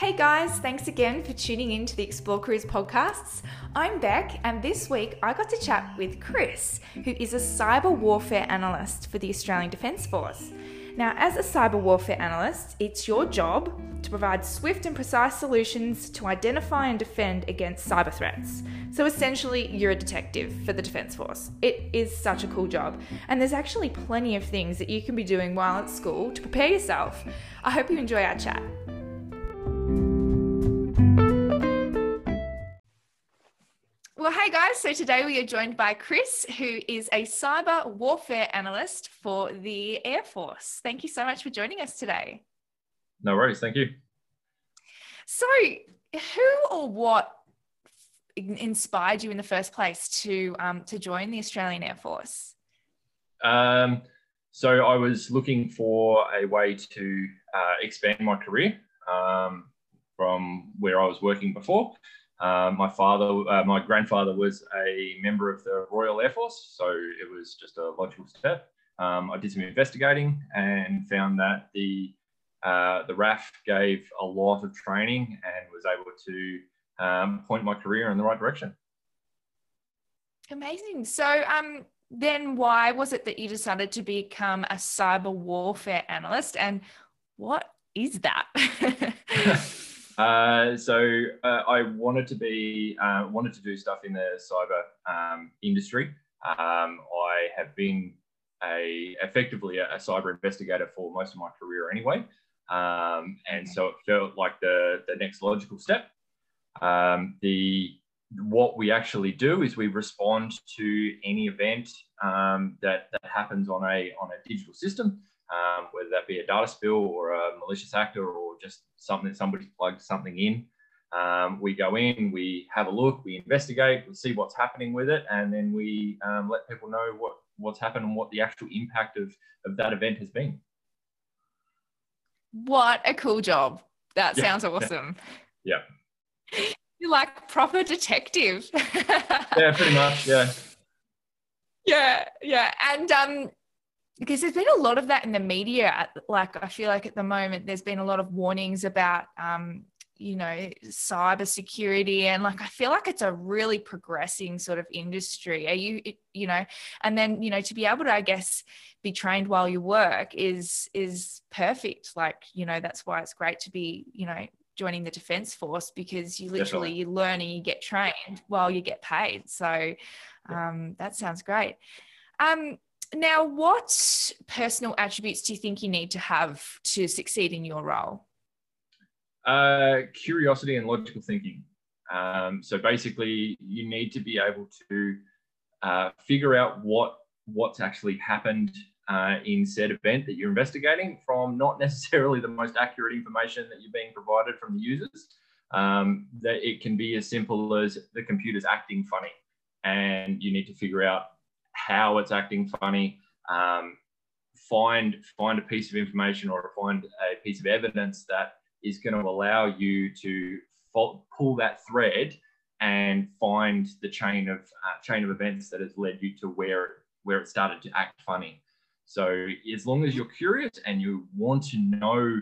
Hey guys, thanks again for tuning in to the Explore Cruise podcasts. I'm Bec, and this week I got to chat with Chris, who is a cyber warfare analyst for the Australian Defence Force. Now, as a cyber warfare analyst, it's your job to provide swift and precise solutions to identify and defend against cyber threats. So essentially, you're a detective for the Defence Force. It is such a cool job, and there's actually plenty of things that you can be doing while at school to prepare yourself. I hope you enjoy our chat. Well, hey guys. So today we are joined by Chris, who is a cyber warfare analyst for the Air Force. Thank you so much for joining us today. No worries. Thank you. So, who or what inspired you in the first place to um, to join the Australian Air Force? Um, so I was looking for a way to uh, expand my career um, from where I was working before. Um, my father, uh, my grandfather was a member of the Royal Air Force, so it was just a logical step. Um, I did some investigating and found that the uh, the RAF gave a lot of training and was able to um, point my career in the right direction. Amazing. So, um, then why was it that you decided to become a cyber warfare analyst, and what is that? Uh, so uh, I wanted to be uh, wanted to do stuff in the cyber um, industry. Um, I have been a effectively a, a, cyber investigator for most of my career anyway, um, and so it felt like the the next logical step. Um, the what we actually do is we respond to any event um, that that happens on a on a digital system um, whether that be a data spill or a malicious actor or just something that somebody's plugged something in. Um, we go in, we have a look, we investigate, we see what's happening with it, and then we um, let people know what, what's happened and what the actual impact of, of that event has been. What a cool job. That yeah. sounds awesome. Yeah. You're like proper detective. yeah, pretty much. Yeah. Yeah, yeah. And um, because there's been a lot of that in the media like i feel like at the moment there's been a lot of warnings about um, you know cyber security and like i feel like it's a really progressing sort of industry. Are you you know and then you know to be able to i guess be trained while you work is is perfect. Like you know that's why it's great to be you know joining the defense force because you literally Definitely. you learn and you get trained while you get paid. So um, that sounds great. Um, now, what personal attributes do you think you need to have to succeed in your role? Uh, curiosity and logical thinking. Um, so basically, you need to be able to uh, figure out what what's actually happened uh, in said event that you're investigating from not necessarily the most accurate information that you're being provided from the users. Um, that it can be as simple as the computer's acting funny, and you need to figure out how it's acting funny, um, find find a piece of information or find a piece of evidence that is going to allow you to pull that thread and find the chain of uh, chain of events that has led you to where where it started to act funny. So as long as you're curious and you want to know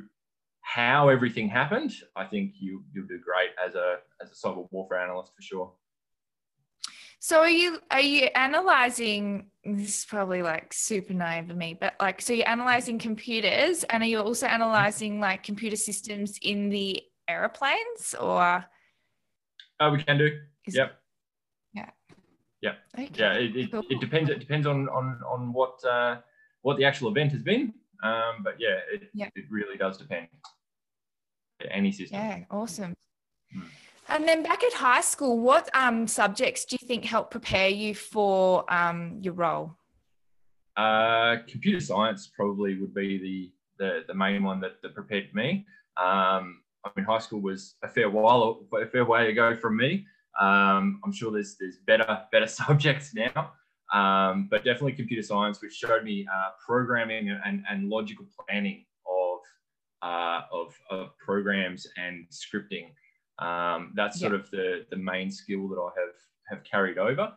how everything happened, I think you you'll do great as a as a cyber warfare analyst for sure. So are you are you analyzing this is probably like super naive of me, but like so you're analyzing computers and are you also analyzing like computer systems in the aeroplanes or uh, we can do. Is yep. yeah. Yeah. Okay. Yeah. It, it, cool. it, depends. It depends on on on what uh, what the actual event has been. Um, but yeah, it, it really does depend. Any system. Yeah. Awesome. Hmm. And then back at high school, what um, subjects do you think helped prepare you for um, your role? Uh, computer science probably would be the, the, the main one that, that prepared me. Um, I mean, high school was a fair while, a fair way ago from me. Um, I'm sure there's there's better better subjects now, um, but definitely computer science, which showed me uh, programming and, and logical planning of, uh, of, of programs and scripting. Um, that's sort of the the main skill that I have have carried over,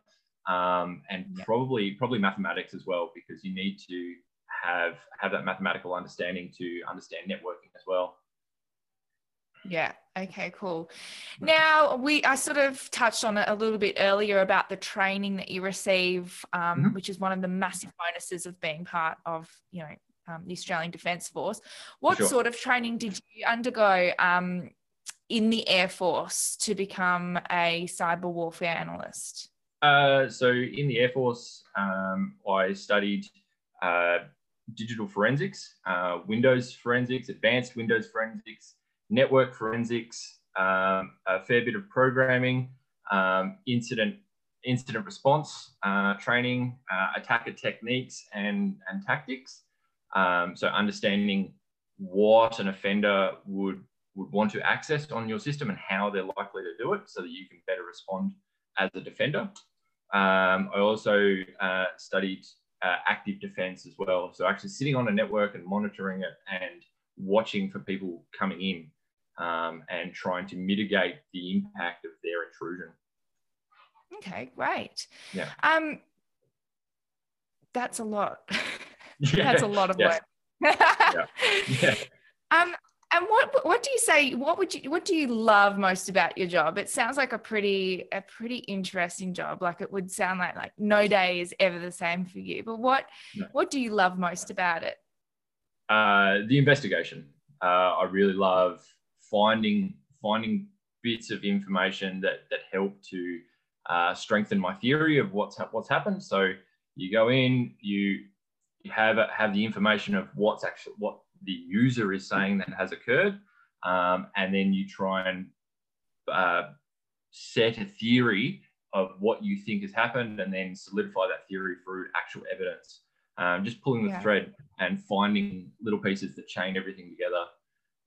um, and probably probably mathematics as well because you need to have have that mathematical understanding to understand networking as well. Yeah. Okay, cool. Now we I sort of touched on it a little bit earlier about the training that you receive, um, mm-hmm. which is one of the massive bonuses of being part of, you know, um, the Australian Defence Force. What sure. sort of training did you undergo um, in the Air Force to become a cyber warfare analyst? Uh, so in the Air Force, um, I studied uh, digital forensics, uh, Windows forensics, advanced Windows forensics, network forensics, um, a fair bit of programming, um, incident incident response uh, training, uh, attacker techniques and, and tactics. Um, so understanding what an offender would, would want to access on your system and how they're likely to do it so that you can better respond as a defender. Um, I also uh, studied uh, active defense as well. So actually sitting on a network and monitoring it and watching for people coming in um, and trying to mitigate the impact of their intrusion. Okay, great. Yeah. Um, that's a lot. That's a lot of yes. work. yeah. yeah. And what what do you say? What would you what do you love most about your job? It sounds like a pretty a pretty interesting job. Like it would sound like like no day is ever the same for you. But what no. what do you love most about it? Uh, the investigation. Uh, I really love finding finding bits of information that that help to uh, strengthen my theory of what's ha- what's happened. So you go in, you you have have the information of what's actually what the user is saying that has occurred, um, and then you try and uh, set a theory of what you think has happened, and then solidify that theory through actual evidence. Um, just pulling the yeah. thread and finding little pieces that chain everything together,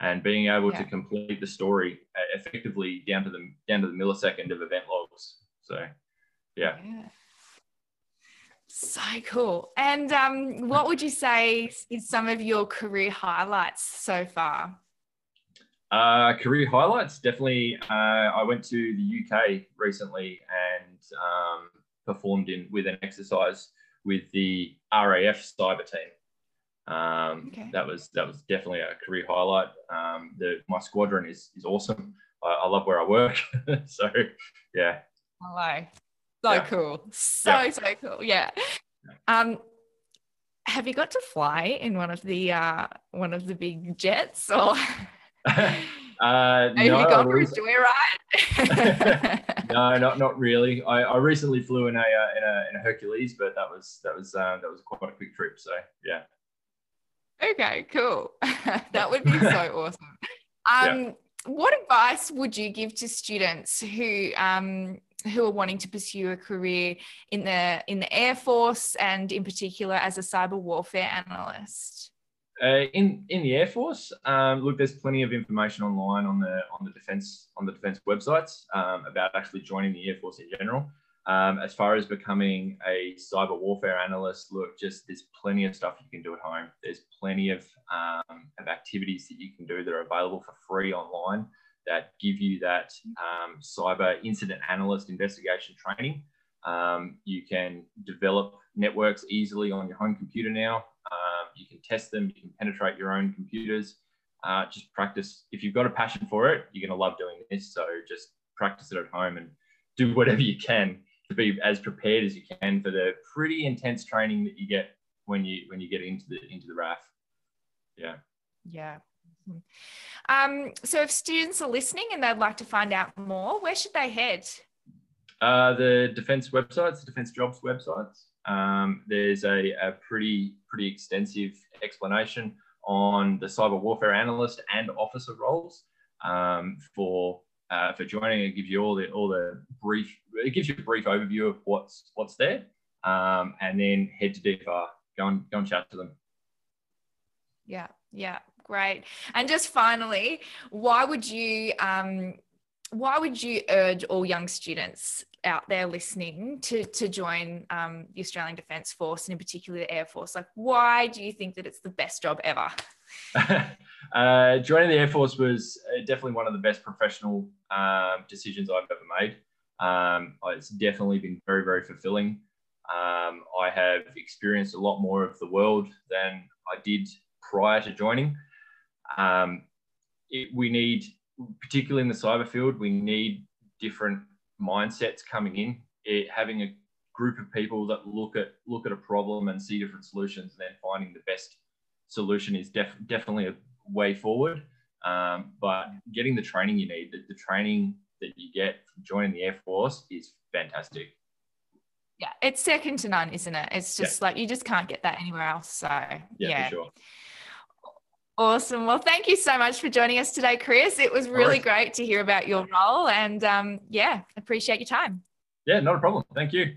and being able yeah. to complete the story effectively down to the down to the millisecond of event logs. So, yeah. yeah. So cool. And um, what would you say is some of your career highlights so far? Uh, career highlights definitely. Uh, I went to the UK recently and um, performed in with an exercise with the RAF cyber team. Um, okay. That was that was definitely a career highlight. Um, the, my squadron is is awesome. I, I love where I work. so yeah. Hello so yeah. cool. So, yeah. so cool. Yeah. Um, have you got to fly in one of the uh, one of the big jets or uh, have no, you gone for a joyride? no, not not really. I, I recently flew in a, uh, in a in a Hercules, but that was that was uh, that was quite a quick trip. So yeah. Okay, cool. that would be so awesome. Um, yeah. What advice would you give to students who um, who are wanting to pursue a career in the in the Air Force and in particular as a cyber warfare analyst? Uh, in in the Air Force, um, look, there's plenty of information online on the on the defense on the defense websites um, about actually joining the Air Force in general. Um, as far as becoming a cyber warfare analyst, look, just there's plenty of stuff you can do at home. There's plenty of um, of activities that you can do that are available for free online that give you that um, cyber incident analyst investigation training. Um, you can develop networks easily on your home computer now. Um, you can test them, you can penetrate your own computers. Uh, just practice. If you've got a passion for it, you're going to love doing this. So just practice it at home and do whatever you can to be as prepared as you can for the pretty intense training that you get when you when you get into the into the RAF. Yeah. Yeah, um, so, if students are listening and they'd like to find out more, where should they head? Uh, the defence websites, the defence jobs websites. Um, there's a, a, pretty pretty extensive explanation on the cyber warfare analyst and officer roles um, for uh, for joining. It gives you all the all the brief. It gives you a brief overview of what's what's there, um, and then head to DFR. Go and go and chat to them. Yeah, yeah, Great. And just finally, why would you um, why would you urge all young students out there listening to to join um, the Australian Defence Force and in particular the Air Force? Like, why do you think that it's the best job ever? uh, joining the Air Force was uh, definitely one of the best professional um, decisions I've ever made. Um, it's definitely been very, very fulfilling. Um, I have experienced a lot more of the world than I did prior to joining um, it, we need particularly in the cyber field, we need different mindsets coming in. It, having a group of people that look at look at a problem and see different solutions, and then finding the best solution is def, definitely a way forward. Um, but getting the training you need, the, the training that you get from joining the Air Force is fantastic. Yeah, it's second to none, isn't it? It's just yeah. like you just can't get that anywhere else. So yeah, yeah. for sure. Awesome. Well, thank you so much for joining us today, Chris. It was really great to hear about your role and um, yeah, appreciate your time. Yeah, not a problem. Thank you.